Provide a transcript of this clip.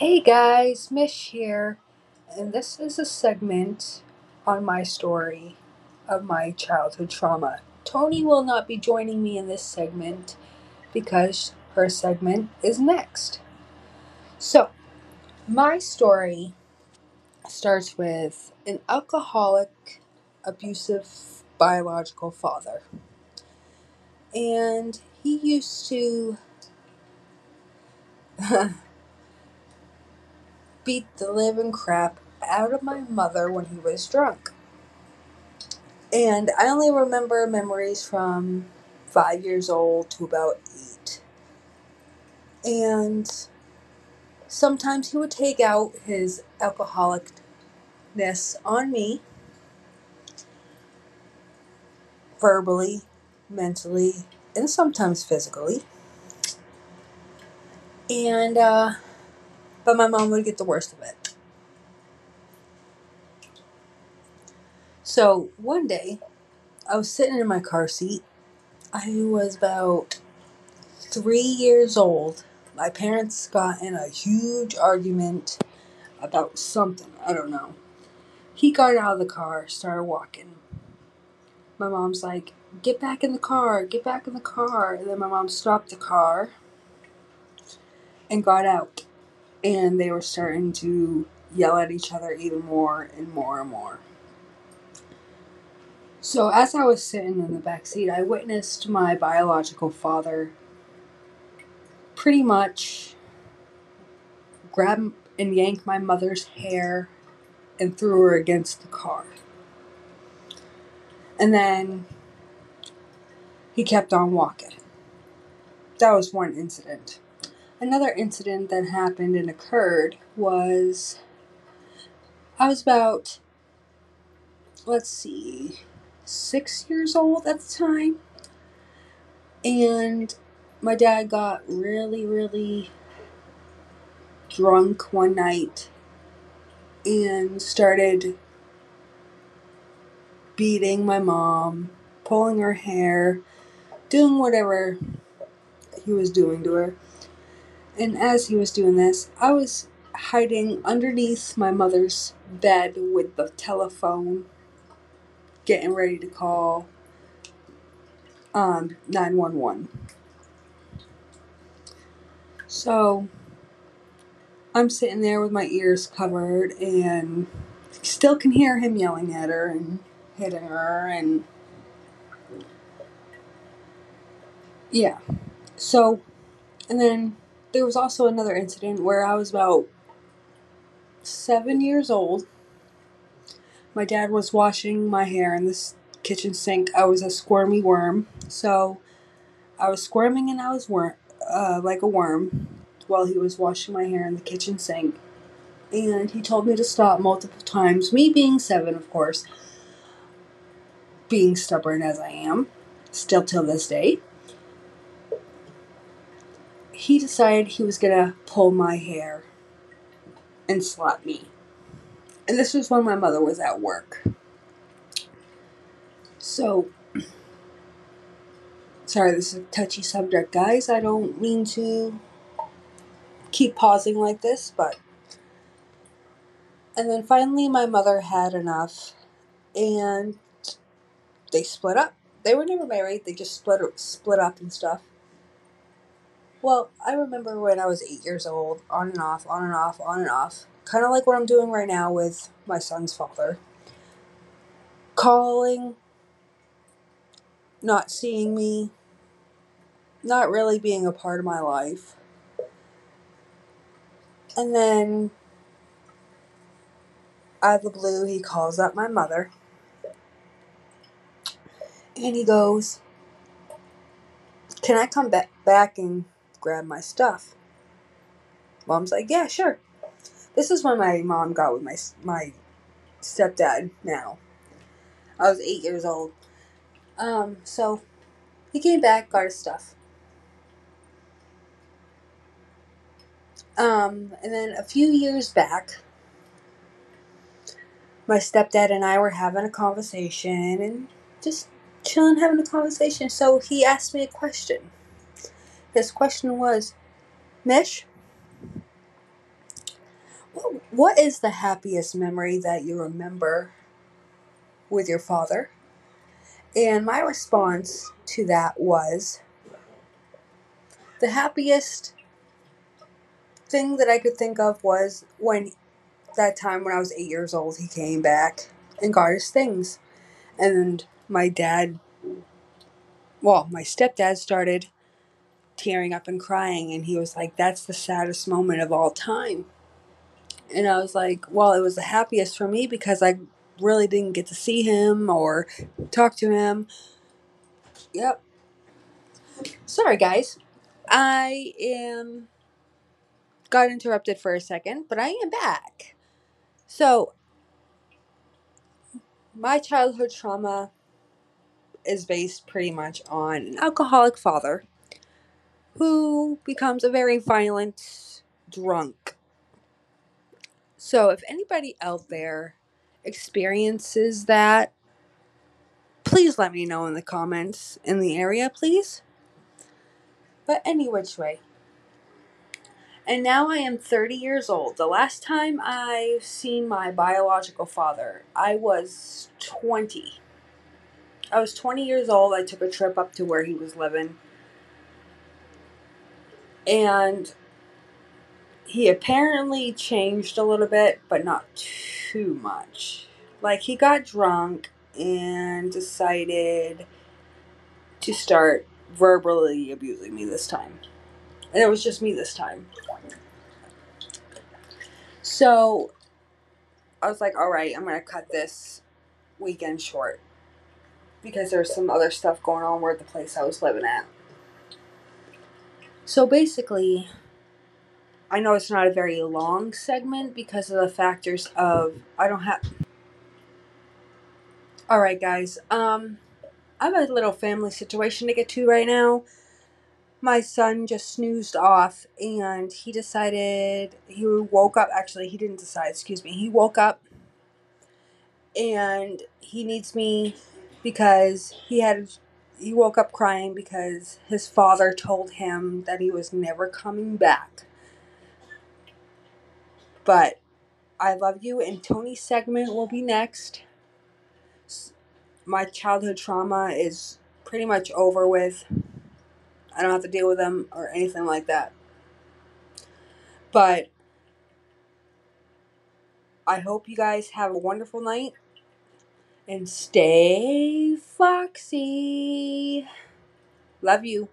Hey guys, Mish here, and this is a segment on my story of my childhood trauma. Tony will not be joining me in this segment because her segment is next. So, my story starts with an alcoholic, abusive biological father, and he used to beat the living crap out of my mother when he was drunk. And I only remember memories from five years old to about eight. And sometimes he would take out his alcoholicness on me, verbally, mentally, and sometimes physically. And, uh, but my mom would get the worst of it. So one day, I was sitting in my car seat. I was about three years old. My parents got in a huge argument about something. I don't know. He got out of the car, started walking. My mom's like, Get back in the car, get back in the car. And then my mom stopped the car and got out. And they were starting to yell at each other even more and more and more. So, as I was sitting in the back seat, I witnessed my biological father pretty much grab and yank my mother's hair and threw her against the car. And then he kept on walking. That was one incident. Another incident that happened and occurred was I was about, let's see, six years old at the time. And my dad got really, really drunk one night and started beating my mom, pulling her hair, doing whatever he was doing to her. And as he was doing this, I was hiding underneath my mother's bed with the telephone, getting ready to call um, 911. So I'm sitting there with my ears covered and still can hear him yelling at her and hitting her and yeah. So and then there was also another incident where I was about seven years old. My dad was washing my hair in this kitchen sink. I was a squirmy worm, so I was squirming and I was worm, uh, like a worm while he was washing my hair in the kitchen sink. And he told me to stop multiple times. Me being seven, of course, being stubborn as I am, still till this day he decided he was gonna pull my hair and slap me. And this was when my mother was at work. So, sorry, this is a touchy subject, guys. I don't mean to keep pausing like this, but. And then finally, my mother had enough and they split up. They were never married, they just split, split up and stuff. Well, I remember when I was eight years old, on and off, on and off, on and off, kind of like what I'm doing right now with my son's father. Calling, not seeing me, not really being a part of my life. And then, out of the blue, he calls up my mother. And he goes, Can I come back back and grab my stuff. Mom's like, yeah, sure. This is when my mom got with my my stepdad. Now, I was eight years old. Um, so he came back, got his stuff. Um, and then a few years back, my stepdad and I were having a conversation and just chilling, having a conversation. So he asked me a question. His question was, Mish, What is the happiest memory that you remember with your father? And my response to that was the happiest thing that I could think of was when that time when I was eight years old, he came back and got his things. And my dad, well, my stepdad started tearing up and crying. And he was like, That's the saddest moment of all time. And I was like, Well, it was the happiest for me because I really didn't get to see him or talk to him. Yep. Sorry, guys. I am got interrupted for a second, but I am back. So, my childhood trauma is based pretty much on an alcoholic father who becomes a very violent drunk. So, if anybody out there experiences that, please let me know in the comments in the area, please. But any which way. And now I am 30 years old. The last time I've seen my biological father, I was 20. I was 20 years old. I took a trip up to where he was living. And he apparently changed a little bit, but not too much. Like, he got drunk and decided to start verbally abusing me this time. And it was just me this time. So I was like, all right, I'm going to cut this weekend short because there's some other stuff going on where the place I was living at. So basically, I know it's not a very long segment because of the factors of I don't have. All right, guys. Um, I have a little family situation to get to right now. My son just snoozed off and he decided he woke up. Actually, he didn't decide. Excuse me. He woke up and he needs me because he had he woke up crying because his father told him that he was never coming back. But I love you, and Tony's segment will be next. My childhood trauma is pretty much over with. I don't have to deal with them or anything like that. But I hope you guys have a wonderful night and stay foxy. Love you.